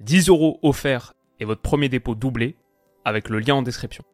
10 euros offerts et votre premier dépôt doublé avec le lien en description.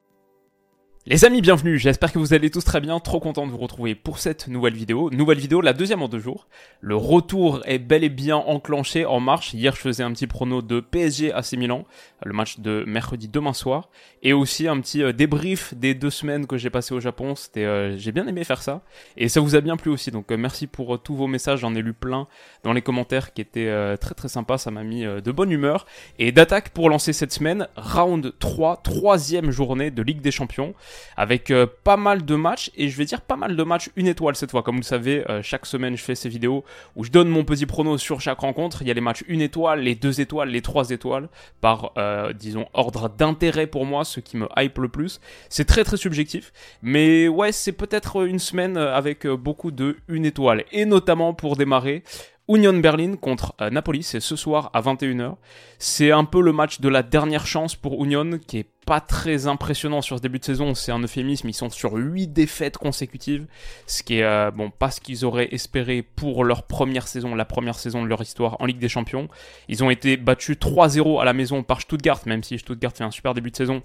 Les amis, bienvenue, j'espère que vous allez tous très bien, trop content de vous retrouver pour cette nouvelle vidéo. Nouvelle vidéo, la deuxième en deux jours. Le retour est bel et bien enclenché, en marche. Hier, je faisais un petit prono de PSG AC Milan, le match de mercredi demain soir. Et aussi un petit euh, débrief des deux semaines que j'ai passées au Japon. C'était, euh, j'ai bien aimé faire ça. Et ça vous a bien plu aussi, donc euh, merci pour tous vos messages, j'en ai lu plein dans les commentaires qui étaient très très sympas, ça m'a mis de bonne humeur. Et d'attaque pour lancer cette semaine, round 3, troisième journée de Ligue des Champions avec euh, pas mal de matchs et je vais dire pas mal de matchs une étoile cette fois. Comme vous le savez, euh, chaque semaine je fais ces vidéos où je donne mon petit prono sur chaque rencontre. Il y a les matchs une étoile, les deux étoiles, les trois étoiles par euh, disons ordre d'intérêt pour moi, ce qui me hype le plus. C'est très très subjectif, mais ouais c'est peut-être une semaine avec beaucoup de une étoile et notamment pour démarrer Union Berlin contre euh, Napoli, c'est ce soir à 21h. C'est un peu le match de la dernière chance pour Union, qui est pas très impressionnant sur ce début de saison, c'est un euphémisme, ils sont sur 8 défaites consécutives, ce qui est euh, bon pas ce qu'ils auraient espéré pour leur première saison, la première saison de leur histoire en Ligue des Champions. Ils ont été battus 3-0 à la maison par Stuttgart, même si Stuttgart fait un super début de saison.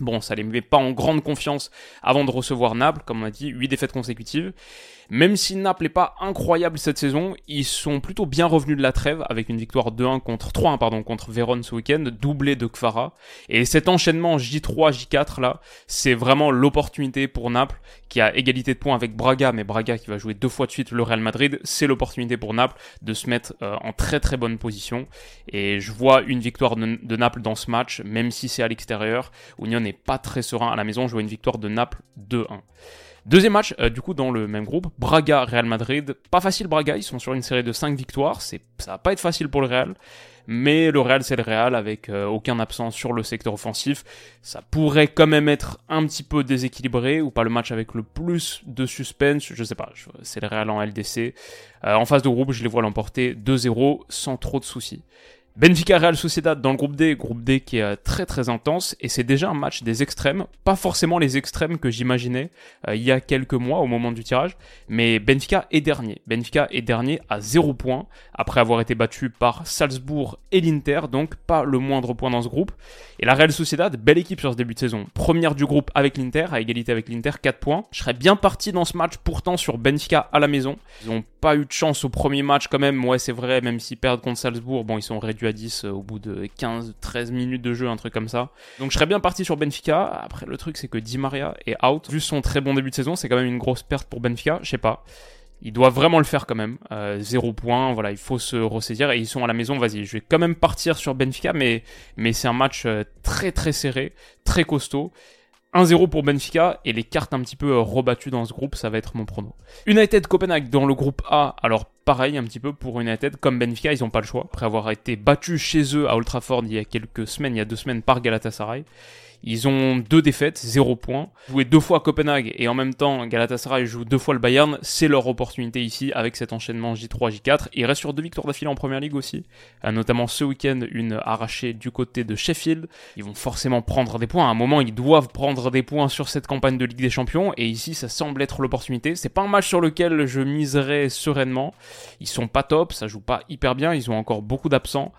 Bon, ça les met pas en grande confiance avant de recevoir Naples, comme on a dit, 8 défaites consécutives. Même si Naples n'est pas incroyable cette saison, ils sont plutôt bien revenus de la trêve avec une victoire 2-1 contre 3-1 pardon contre Vérone ce week-end, doublé de Kvara. Et cet enchaînement J3 J4 là, c'est vraiment l'opportunité pour Naples qui a égalité de points avec Braga, mais Braga qui va jouer deux fois de suite le Real Madrid, c'est l'opportunité pour Naples de se mettre euh, en très très bonne position. Et je vois une victoire de, de Naples dans ce match, même si c'est à l'extérieur. Union n'est pas très serein à la maison, vois une victoire de Naples 2-1. Deuxième match, euh, du coup, dans le même groupe, Braga-Real Madrid. Pas facile, Braga, ils sont sur une série de 5 victoires. Ça va pas être facile pour le Real. Mais le Real, c'est le Real, avec euh, aucun absent sur le secteur offensif. Ça pourrait quand même être un petit peu déséquilibré, ou pas le match avec le plus de suspense, je sais pas. C'est le Real en LDC. Euh, en phase de groupe, je les vois l'emporter 2-0 sans trop de soucis. Benfica Real Sociedad dans le groupe D, groupe D qui est euh, très très intense et c'est déjà un match des extrêmes, pas forcément les extrêmes que j'imaginais euh, il y a quelques mois au moment du tirage, mais Benfica est dernier. Benfica est dernier à 0 points après avoir été battu par Salzbourg et l'Inter, donc pas le moindre point dans ce groupe. Et la Real Sociedad, belle équipe sur ce début de saison, première du groupe avec l'Inter, à égalité avec l'Inter, 4 points. Je serais bien parti dans ce match pourtant sur Benfica à la maison. Ils ont pas eu de chance au premier match quand même, ouais c'est vrai, même s'ils perdent contre Salzbourg, bon ils sont réduits à 10 euh, au bout de 15-13 minutes de jeu, un truc comme ça. Donc je serais bien parti sur Benfica. Après le truc c'est que Di Maria est out. Vu son très bon début de saison, c'est quand même une grosse perte pour Benfica, je sais pas. Il doit vraiment le faire quand même. Euh, zéro point, voilà, il faut se ressaisir. Et ils sont à la maison, vas-y, je vais quand même partir sur Benfica, mais, mais c'est un match euh, très très serré, très costaud. 1-0 pour Benfica et les cartes un petit peu rebattues dans ce groupe, ça va être mon prono. United Copenhague dans le groupe A, alors pareil un petit peu pour United, comme Benfica, ils n'ont pas le choix. Après avoir été battus chez eux à Old Trafford il y a quelques semaines, il y a deux semaines par Galatasaray, ils ont deux défaites, zéro point. Jouer deux fois à Copenhague et en même temps Galatasaray joue deux fois le Bayern, c'est leur opportunité ici avec cet enchaînement J3, J4. Ils restent sur deux victoires d'affilée en première ligue aussi, euh, notamment ce week-end une arrachée du côté de Sheffield. Ils vont forcément prendre des points. À un moment, ils doivent prendre des points sur cette campagne de Ligue des Champions et ici, ça semble être l'opportunité. C'est pas un match sur lequel je miserais sereinement. Ils sont pas top, ça joue pas hyper bien, ils ont encore beaucoup d'absents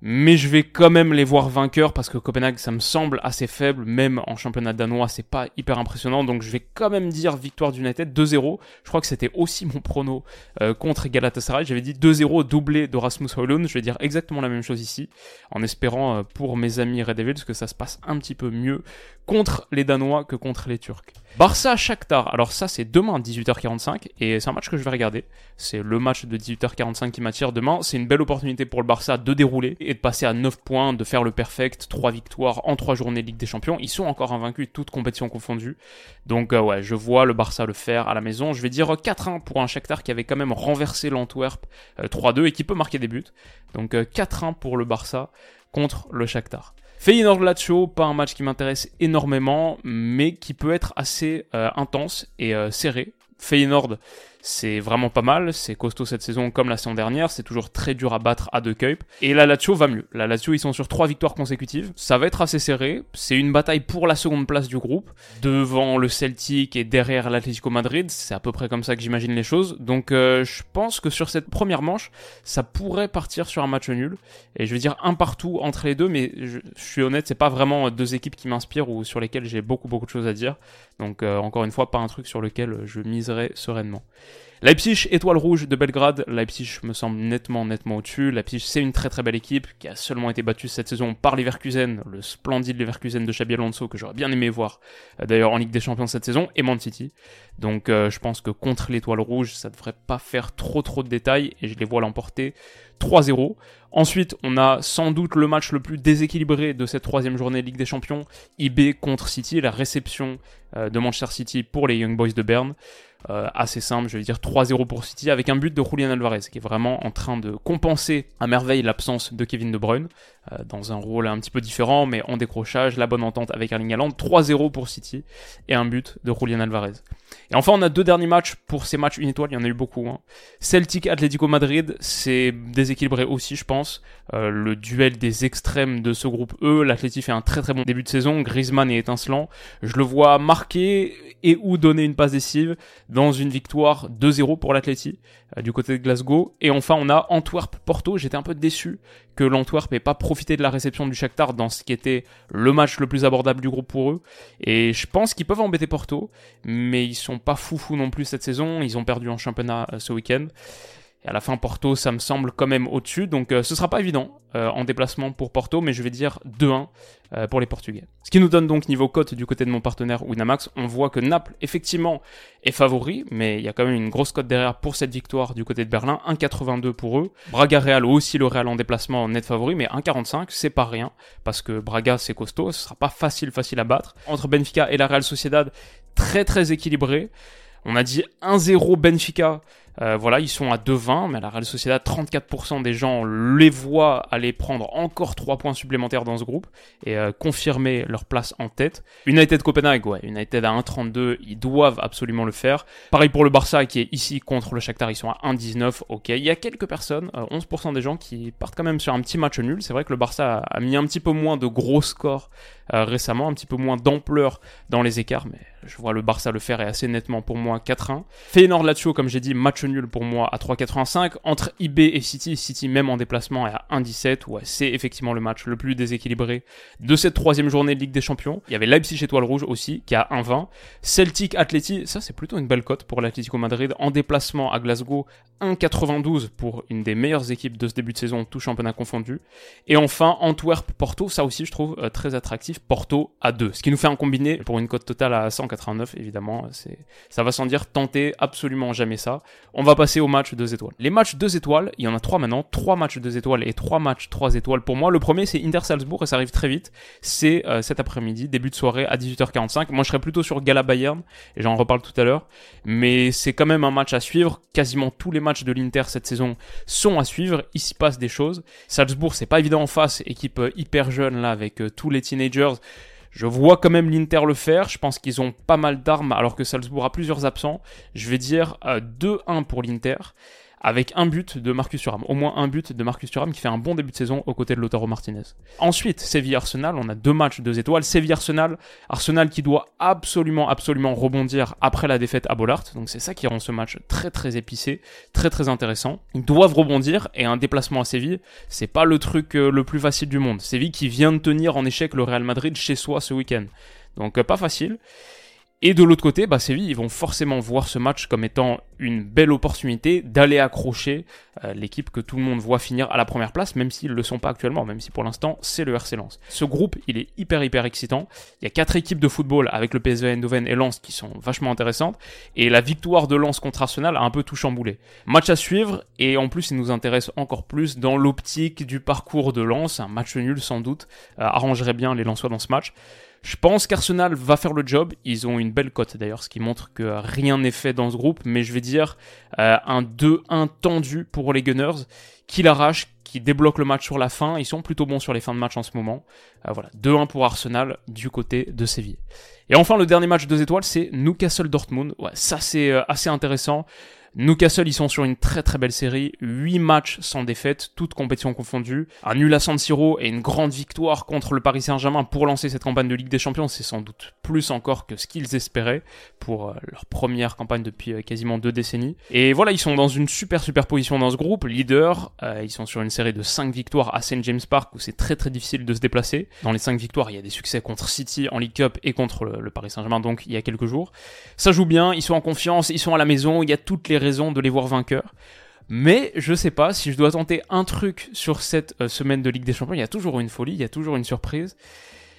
mais je vais quand même les voir vainqueurs parce que Copenhague ça me semble assez faible, même en championnat danois c'est pas hyper impressionnant, donc je vais quand même dire victoire d'United 2-0. Je crois que c'était aussi mon prono euh, contre Galatasaray, j'avais dit 2-0 doublé de Rasmus Højlund, je vais dire exactement la même chose ici, en espérant euh, pour mes amis Red Devils que ça se passe un petit peu mieux contre les Danois que contre les Turcs. Barça Shakhtar. Alors ça c'est demain à 18h45 et c'est un match que je vais regarder. C'est le match de 18h45 qui m'attire demain. C'est une belle opportunité pour le Barça de dérouler et de passer à 9 points, de faire le perfect, 3 victoires en 3 journées Ligue des Champions. Ils sont encore invaincus, toutes compétitions confondues. Donc euh, ouais, je vois le Barça le faire à la maison. Je vais dire 4-1 pour un Shakhtar qui avait quand même renversé l'Antwerp 3-2 et qui peut marquer des buts. Donc 4-1 pour le Barça contre le Shakhtar. Feyenoord Lazio, pas un match qui m'intéresse énormément, mais qui peut être assez intense et serré. Feyenoord, c'est vraiment pas mal, c'est costaud cette saison comme la saison dernière, c'est toujours très dur à battre à deux Cup. Et la Lazio va mieux. La Lazio, ils sont sur trois victoires consécutives. Ça va être assez serré. C'est une bataille pour la seconde place du groupe, devant le Celtic et derrière l'Atlético Madrid. C'est à peu près comme ça que j'imagine les choses. Donc euh, je pense que sur cette première manche, ça pourrait partir sur un match nul. Et je vais dire un partout entre les deux, mais je, suis honnête, c'est pas vraiment deux équipes qui m'inspirent ou sur lesquelles j'ai beaucoup beaucoup de choses à dire. Donc euh, encore une fois, pas un truc sur lequel je miserai sereinement. Leipzig, étoile rouge de Belgrade. Leipzig me semble nettement, nettement au-dessus. Leipzig, c'est une très très belle équipe qui a seulement été battue cette saison par Leverkusen, le splendide Leverkusen de Xabi Alonso que j'aurais bien aimé voir euh, d'ailleurs en Ligue des Champions cette saison et Man City. Donc euh, je pense que contre l'étoile rouge, ça devrait pas faire trop trop de détails et je les vois l'emporter 3-0. Ensuite, on a sans doute le match le plus déséquilibré de cette troisième journée Ligue des Champions, IB contre City, la réception euh, de Manchester City pour les Young Boys de Berne. Euh, assez simple, je vais dire 3-0 pour City, avec un but de Julian Alvarez, qui est vraiment en train de compenser à merveille l'absence de Kevin De Bruyne, dans un rôle un petit peu différent, mais en décrochage, la bonne entente avec Erling Haaland, 3-0 pour City, et un but de Julian Alvarez. Et enfin, on a deux derniers matchs pour ces matchs une étoile, il y en a eu beaucoup. Hein. Celtic Atlético Madrid, c'est déséquilibré aussi, je pense. Euh, le duel des extrêmes de ce groupe E, l'Atleti fait un très très bon début de saison, Griezmann est étincelant. Je le vois marquer et ou donner une passe décisive dans une victoire 2-0 pour l'Atleti euh, du côté de Glasgow. Et enfin, on a Antwerp-Porto. J'étais un peu déçu que l'Antwerp n'ait pas profité de la réception du Shakhtar dans ce qui était le match le plus abordable du groupe pour eux. Et je pense qu'ils peuvent embêter Porto, mais ils sont pas foufou non plus cette saison. Ils ont perdu en championnat euh, ce week-end. Et à la fin, Porto, ça me semble quand même au-dessus. Donc euh, ce sera pas évident euh, en déplacement pour Porto, mais je vais dire 2-1 euh, pour les Portugais. Ce qui nous donne donc niveau cote du côté de mon partenaire Winamax. On voit que Naples, effectivement, est favori, mais il y a quand même une grosse cote derrière pour cette victoire du côté de Berlin. 1,82 pour eux. Braga Real, aussi le Real en déplacement, net favori, mais 1,45, c'est pas rien, parce que Braga, c'est costaud, ce sera pas facile, facile à battre. Entre Benfica et la Real Sociedad, très très équilibré. On a dit 1-0 Benfica. Euh, voilà, ils sont à 2-20, mais la Real Sociedad, 34% des gens les voient aller prendre encore 3 points supplémentaires dans ce groupe et euh, confirmer leur place en tête. United Copenhague, ouais, United à 1-32, ils doivent absolument le faire. Pareil pour le Barça qui est ici contre le Shakhtar, ils sont à 1-19, ok. Il y a quelques personnes, 11% euh, des gens qui partent quand même sur un petit match nul. C'est vrai que le Barça a mis un petit peu moins de gros scores récemment, un petit peu moins d'ampleur dans les écarts, mais je vois le Barça le faire et assez nettement pour moi 4-1. Feyenoord Lazio, comme j'ai dit, match nul pour moi à 3,85. Entre IB et City, City même en déplacement est à 1,17. Ouais, c'est effectivement le match le plus déséquilibré de cette troisième journée de Ligue des Champions. Il y avait Leipzig Étoile Rouge aussi, qui a 1,20. Celtic Atleti, ça c'est plutôt une belle cote pour l'Atlético Madrid en déplacement à Glasgow. 1,92 pour une des meilleures équipes de ce début de saison, tout championnat confondu. Et enfin, Antwerp Porto, ça aussi je trouve euh, très attractif. Porto à 2. Ce qui nous fait un combiné pour une cote totale à 189, évidemment. C'est, ça va sans dire tenter absolument jamais ça. On va passer au match 2 étoiles. Les matchs 2 étoiles, il y en a 3 maintenant, 3 matchs 2 étoiles et 3 matchs 3 étoiles pour moi. Le premier c'est Inter Salzbourg et ça arrive très vite. C'est euh, cet après-midi, début de soirée à 18h45. Moi je serais plutôt sur Gala Bayern et j'en reparle tout à l'heure. Mais c'est quand même un match à suivre. Quasiment tous les matchs de l'Inter cette saison sont à suivre. Il s'y passe des choses. Salzbourg c'est pas évident en face, équipe euh, hyper jeune là avec euh, tous les teenagers. Je vois quand même l'Inter le faire. Je pense qu'ils ont pas mal d'armes alors que Salzbourg a plusieurs absents. Je vais dire 2-1 euh, pour l'Inter avec un but de Marcus Thuram, au moins un but de Marcus Thuram qui fait un bon début de saison aux côtés de Lautaro Martinez. Ensuite, Séville-Arsenal, on a deux matchs, deux étoiles. Séville-Arsenal, Arsenal qui doit absolument, absolument rebondir après la défaite à Bollard, donc c'est ça qui rend ce match très très épicé, très très intéressant. Ils doivent rebondir et un déplacement à Séville, c'est pas le truc euh, le plus facile du monde. Séville qui vient de tenir en échec le Real Madrid chez soi ce week-end. Donc euh, pas facile. Et de l'autre côté, bah, Séville, ils vont forcément voir ce match comme étant une belle opportunité d'aller accrocher euh, l'équipe que tout le monde voit finir à la première place, même s'ils ne le sont pas actuellement, même si pour l'instant c'est le RC Lens. Ce groupe, il est hyper hyper excitant. Il y a quatre équipes de football avec le PSV Eindhoven et Lens qui sont vachement intéressantes, et la victoire de Lens contre Arsenal a un peu tout chamboulé. Match à suivre, et en plus il nous intéresse encore plus dans l'optique du parcours de Lens, un match nul sans doute, euh, arrangerait bien les Lensois dans ce match. Je pense qu'Arsenal va faire le job. Ils ont une belle cote d'ailleurs, ce qui montre que rien n'est fait dans ce groupe. Mais je vais dire euh, un 2-1 tendu pour les Gunners, qui l'arrachent, qui débloquent le match sur la fin. Ils sont plutôt bons sur les fins de match en ce moment. Euh, voilà, 2-1 pour Arsenal du côté de Séville. Et enfin, le dernier match 2 étoiles, c'est Newcastle Dortmund. Ouais, ça c'est euh, assez intéressant. Newcastle, ils sont sur une très très belle série, 8 matchs sans défaite, toutes compétitions confondues, un nul à San Siro et une grande victoire contre le Paris Saint-Germain pour lancer cette campagne de Ligue des Champions, c'est sans doute plus encore que ce qu'ils espéraient pour euh, leur première campagne depuis euh, quasiment deux décennies. Et voilà, ils sont dans une super super position dans ce groupe, leader, euh, ils sont sur une série de 5 victoires à St James Park où c'est très très difficile de se déplacer. Dans les 5 victoires, il y a des succès contre City en League Cup et contre le, le Paris Saint-Germain donc il y a quelques jours. Ça joue bien, ils sont en confiance, ils sont à la maison, il y a toutes les raison de les voir vainqueurs. Mais je sais pas si je dois tenter un truc sur cette euh, semaine de Ligue des Champions. Il y a toujours une folie, il y a toujours une surprise.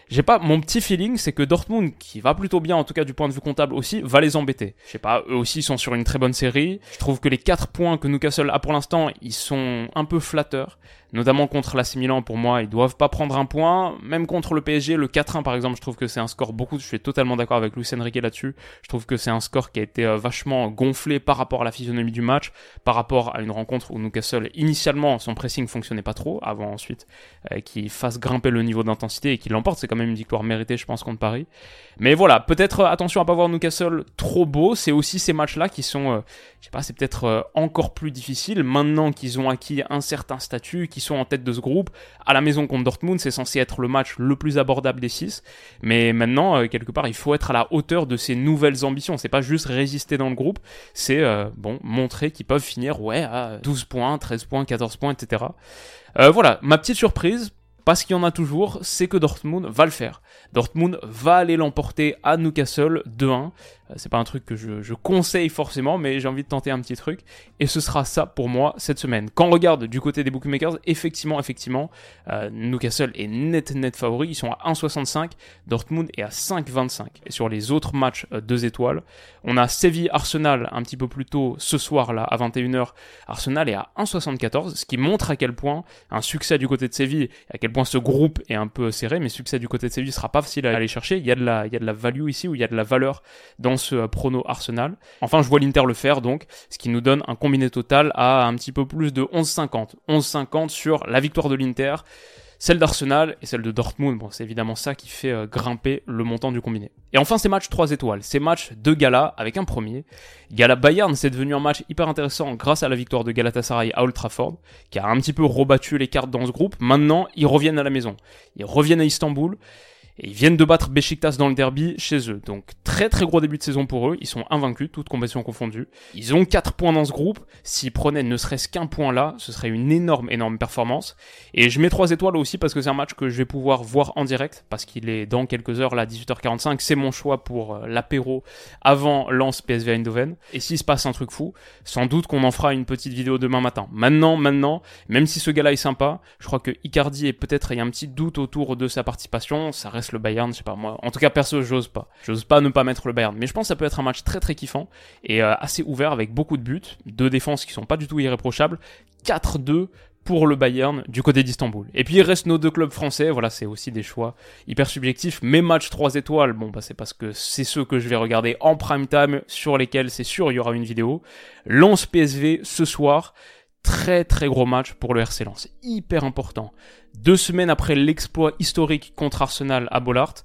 J'ai pas mon petit feeling, c'est que Dortmund, qui va plutôt bien en tout cas du point de vue comptable aussi, va les embêter. Je sais pas, eux aussi sont sur une très bonne série. Je trouve que les 4 points que Newcastle a pour l'instant, ils sont un peu flatteurs notamment contre l'AC Milan pour moi, ils doivent pas prendre un point, même contre le PSG, le 4-1 par exemple, je trouve que c'est un score beaucoup, je suis totalement d'accord avec Luis Enrique là-dessus, je trouve que c'est un score qui a été euh, vachement gonflé par rapport à la physionomie du match, par rapport à une rencontre où Newcastle, initialement, son pressing fonctionnait pas trop, avant ensuite euh, qu'il fasse grimper le niveau d'intensité et qu'il l'emporte, c'est même une victoire méritée je pense contre Paris. Mais voilà, peut-être euh, attention à pas voir Newcastle trop beau, c'est aussi ces matchs-là qui sont, je sais pas, c'est peut-être encore plus difficile maintenant qu'ils ont acquis un certain statut, sont en tête de ce groupe. À la maison contre Dortmund, c'est censé être le match le plus abordable des six. Mais maintenant, euh, quelque part, il faut être à la hauteur de ces nouvelles ambitions. C'est pas juste résister dans le groupe, c'est euh, bon montrer qu'ils peuvent finir ouais à 12 points, 13 points, 14 points, etc. Euh, voilà, ma petite surprise, parce qu'il y en a toujours, c'est que Dortmund va le faire. Dortmund va aller l'emporter à Newcastle 2-1. Euh, c'est pas un truc que je, conseille forcément, mais j'ai envie de tenter un petit truc. Et ce sera ça pour moi cette semaine. Quand on regarde du côté des bookmakers, effectivement, effectivement, euh, Newcastle est net net favori. Ils sont à 1,65. Dortmund est à 5,25. Et sur les autres matchs 2 euh, étoiles, on a Séville-Arsenal un petit peu plus tôt ce soir là à 21h. Arsenal est à 1,74, ce qui montre à quel point un succès du côté de Séville, à quel point ce groupe est un peu serré, mais succès du côté de Séville sera pas facile à aller chercher. Il y a de la, il y a de la value ici, ou il y a de la valeur dans ce euh, prono Arsenal. Enfin, je vois l'Inter le faire, donc, ce qui nous donne un combiné total à un petit peu plus de 11,50. 11,50 sur la victoire de l'Inter celle d'Arsenal et celle de Dortmund. Bon, c'est évidemment ça qui fait euh, grimper le montant du combiné. Et enfin, ces matchs 3 étoiles, ces matchs de gala avec un premier. Gala Bayern, c'est devenu un match hyper intéressant grâce à la victoire de Galatasaray à Old Trafford, qui a un petit peu rebattu les cartes dans ce groupe. Maintenant, ils reviennent à la maison. Ils reviennent à Istanbul. Et ils viennent de battre Besiktas dans le derby chez eux. Donc très très gros début de saison pour eux. Ils sont invaincus, toutes compétitions confondues. Ils ont 4 points dans ce groupe. S'ils prenaient ne serait-ce qu'un point là, ce serait une énorme énorme performance. Et je mets 3 étoiles aussi parce que c'est un match que je vais pouvoir voir en direct. Parce qu'il est dans quelques heures là, 18h45. C'est mon choix pour euh, l'apéro avant Lance PSV Eindhoven. Et s'il se passe un truc fou, sans doute qu'on en fera une petite vidéo demain matin. Maintenant, maintenant, même si ce gars-là est sympa, je crois que Icardi est peut-être, y a un petit doute autour de sa participation. Ça reste le Bayern, je sais pas moi. En tout cas, perso, j'ose pas. J'ose pas ne pas mettre le Bayern. Mais je pense que ça peut être un match très très kiffant et euh, assez ouvert avec beaucoup de buts, deux défenses qui sont pas du tout irréprochables, 4-2 pour le Bayern du côté d'Istanbul. Et puis il reste nos deux clubs français, voilà, c'est aussi des choix hyper subjectifs. Mes matchs 3 étoiles, bon bah c'est parce que c'est ceux que je vais regarder en prime time, sur lesquels c'est sûr il y aura une vidéo. Lance PSV ce soir, très très gros match pour le RC Lens, hyper important. Deux semaines après l'exploit historique contre Arsenal à Bollard,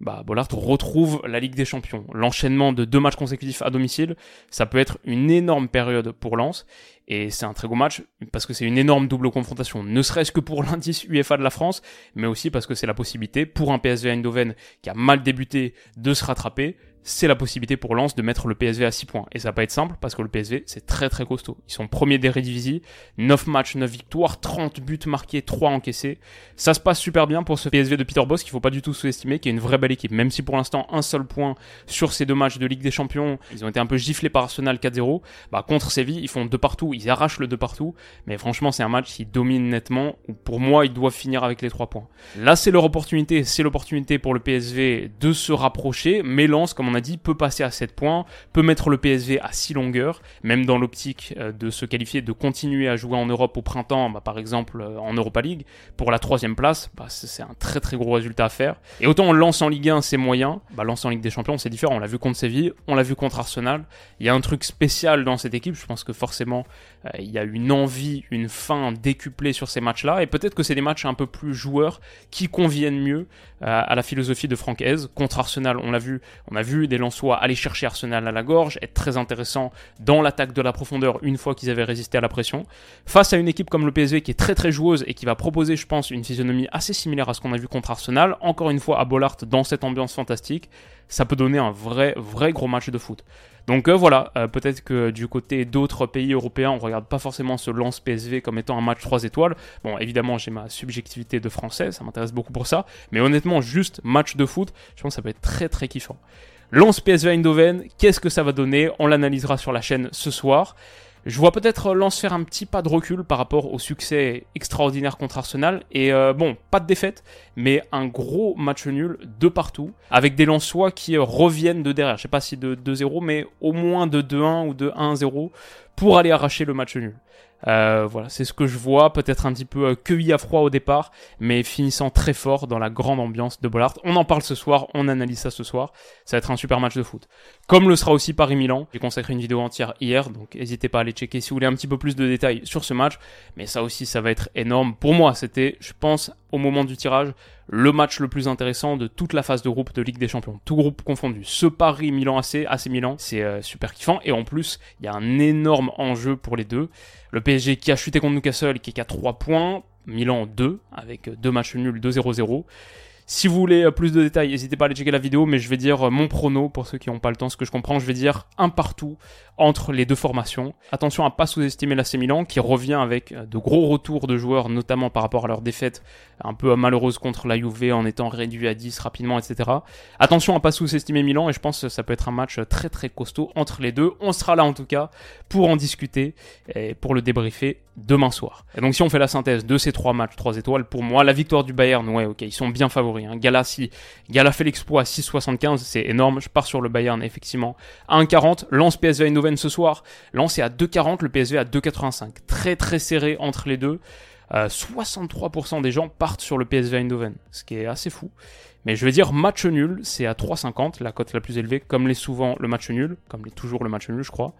bah, Bollard retrouve la Ligue des Champions. L'enchaînement de deux matchs consécutifs à domicile, ça peut être une énorme période pour Lens. Et c'est un très gros match parce que c'est une énorme double confrontation. Ne serait-ce que pour l'indice UEFA de la France, mais aussi parce que c'est la possibilité pour un PSV Eindhoven qui a mal débuté de se rattraper c'est la possibilité pour Lens de mettre le PSV à 6 points. Et ça va pas être simple parce que le PSV, c'est très très costaud. Ils sont premiers d'Eredivisie, 9 matchs, 9 victoires, 30 buts marqués, 3 encaissés. Ça se passe super bien pour ce PSV de Peter Boss qu'il faut pas du tout sous-estimer, qui est une vraie belle équipe. Même si pour l'instant, un seul point sur ces deux matchs de Ligue des Champions, ils ont été un peu giflés par Arsenal 4-0. Bah, contre Séville, ils font deux partout, ils arrachent le deux partout. Mais franchement, c'est un match qui domine nettement. Pour moi, ils doivent finir avec les 3 points. Là, c'est leur opportunité, c'est l'opportunité pour le PSV de se rapprocher. Mais Lens, comme on a dit, peut passer à 7 points, peut mettre le PSV à 6 longueurs, même dans l'optique euh, de se qualifier, de continuer à jouer en Europe au printemps, bah, par exemple euh, en Europa League, pour la troisième place, bah, c'est un très très gros résultat à faire. Et autant on lance en Ligue 1, c'est moyen, bah, lance en Ligue des Champions, c'est différent. On l'a vu contre Séville, on l'a vu contre Arsenal. Il y a un truc spécial dans cette équipe, je pense que forcément euh, il y a une envie, une faim décuplée sur ces matchs-là, et peut-être que c'est des matchs un peu plus joueurs qui conviennent mieux à la philosophie de Franck. Contre Arsenal, on l'a vu, on a vu des Lensois aller chercher Arsenal à la gorge, être très intéressant dans l'attaque de la profondeur une fois qu'ils avaient résisté à la pression. Face à une équipe comme le PSV qui est très très joueuse et qui va proposer, je pense, une physionomie assez similaire à ce qu'on a vu contre Arsenal, encore une fois à Bollard dans cette ambiance fantastique, ça peut donner un vrai vrai gros match de foot. Donc euh, voilà, euh, peut-être que du côté d'autres pays européens, on regarde pas forcément ce lance PSV comme étant un match 3 étoiles. Bon, évidemment, j'ai ma subjectivité de français, ça m'intéresse beaucoup pour ça, mais honnêtement, juste match de foot, je pense que ça peut être très très kiffant. Lance PSV Eindhoven, qu'est-ce que ça va donner? On l'analysera sur la chaîne ce soir. Je vois peut-être Lens faire un petit pas de recul par rapport au succès extraordinaire contre Arsenal. Et euh, bon, pas de défaite, mais un gros match nul de partout, avec des Lensois qui reviennent de derrière. Je sais pas si de 2-0, mais au moins de 2-1 ou de 1-0 pour aller arracher le match nul. Euh, voilà, c'est ce que je vois, peut-être un petit peu euh, cueilli à froid au départ, mais finissant très fort dans la grande ambiance de Bollard. On en parle ce soir, on analyse ça ce soir. Ça va être un super match de foot. Comme le sera aussi Paris-Milan. J'ai consacré une vidéo entière hier, donc n'hésitez pas à aller checker si vous voulez un petit peu plus de détails sur ce match. Mais ça aussi, ça va être énorme. Pour moi, c'était, je pense, au moment du tirage, le match le plus intéressant de toute la phase de groupe de Ligue des Champions. Tout groupe confondu. Ce Paris Milan AC, AC Milan, c'est euh, super kiffant. Et en plus, il y a un énorme enjeu pour les deux. Le PSG qui a chuté contre Newcastle, qui est qu'à 3 points. Milan 2, avec deux matchs nuls, 2-0-0. Si vous voulez euh, plus de détails, n'hésitez pas à aller checker la vidéo, mais je vais dire euh, mon prono, pour ceux qui n'ont pas le temps, ce que je comprends, je vais dire un partout entre les deux formations. Attention à pas sous-estimer l'AC Milan, qui revient avec euh, de gros retours de joueurs, notamment par rapport à leur défaite un peu malheureuse contre la Juve en étant réduit à 10 rapidement, etc. Attention à pas sous-estimer Milan, et je pense que ça peut être un match très très costaud entre les deux. On sera là en tout cas pour en discuter et pour le débriefer demain soir. Et donc si on fait la synthèse de ces trois matchs, 3 étoiles, pour moi, la victoire du Bayern, ouais, ok, ils sont bien favoris Hein. Gala, si Gala fait l'exploit à 6,75, c'est énorme. Je pars sur le Bayern, effectivement. À 1,40. Lance PSV Eindhoven ce soir. Lance est à 2,40, le PSV à 2,85. Très très serré entre les deux. 63% euh, des gens partent sur le PSV Eindhoven, ce qui est assez fou. Mais je vais dire match nul, c'est à 3,50, la cote la plus élevée, comme l'est souvent le match nul, comme l'est toujours le match nul, je crois.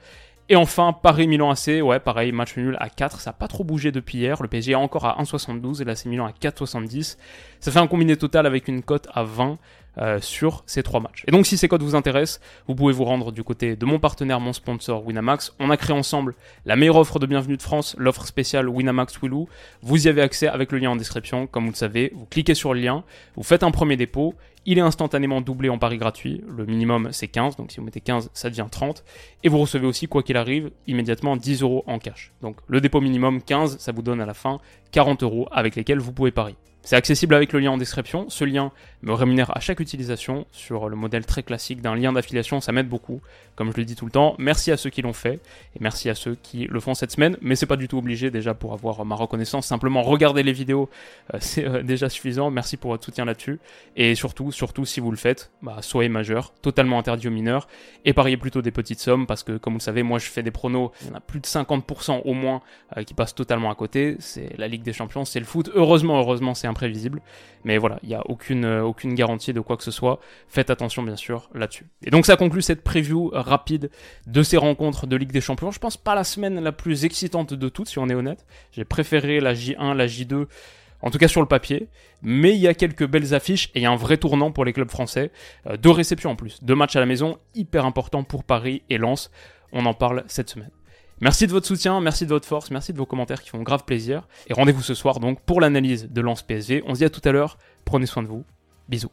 Et enfin, Paris-Milan AC, ouais, pareil, match nul à 4, ça n'a pas trop bougé depuis hier. Le PSG est encore à 1,72 et l'AC Milan à 4,70. Ça fait un combiné total avec une cote à 20 euh, sur ces trois matchs. Et donc si ces codes vous intéressent, vous pouvez vous rendre du côté de mon partenaire, mon sponsor Winamax. On a créé ensemble la meilleure offre de bienvenue de France, l'offre spéciale Winamax Willou. Vous y avez accès avec le lien en description, comme vous le savez. Vous cliquez sur le lien, vous faites un premier dépôt, il est instantanément doublé en pari gratuit. Le minimum c'est 15, donc si vous mettez 15, ça devient 30. Et vous recevez aussi, quoi qu'il arrive, immédiatement 10 euros en cash. Donc le dépôt minimum 15, ça vous donne à la fin 40 euros avec lesquels vous pouvez parier. C'est accessible avec le lien en description. Ce lien me rémunère à chaque utilisation sur le modèle très classique d'un lien d'affiliation. Ça m'aide beaucoup, comme je le dis tout le temps. Merci à ceux qui l'ont fait et merci à ceux qui le font cette semaine. Mais c'est pas du tout obligé déjà pour avoir ma reconnaissance. Simplement regarder les vidéos, euh, c'est euh, déjà suffisant. Merci pour votre soutien là-dessus. Et surtout, surtout si vous le faites, bah, soyez majeur, totalement interdit aux mineurs et pariez plutôt des petites sommes parce que comme vous le savez, moi je fais des pronos. Il y en a plus de 50% au moins euh, qui passent totalement à côté. C'est la Ligue des Champions, c'est le foot. Heureusement, heureusement, c'est un prévisible. Mais voilà, il n'y a aucune, euh, aucune garantie de quoi que ce soit. Faites attention bien sûr là-dessus. Et donc ça conclut cette preview rapide de ces rencontres de Ligue des Champions. Je pense pas la semaine la plus excitante de toutes, si on est honnête. J'ai préféré la J1, la J2. En tout cas sur le papier, mais il y a quelques belles affiches et il y a un vrai tournant pour les clubs français. Euh, deux réceptions en plus, deux matchs à la maison, hyper important pour Paris et Lens. On en parle cette semaine. Merci de votre soutien, merci de votre force, merci de vos commentaires qui font grave plaisir. Et rendez-vous ce soir donc pour l'analyse de Lance PSV. On se dit à tout à l'heure, prenez soin de vous, bisous.